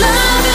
love.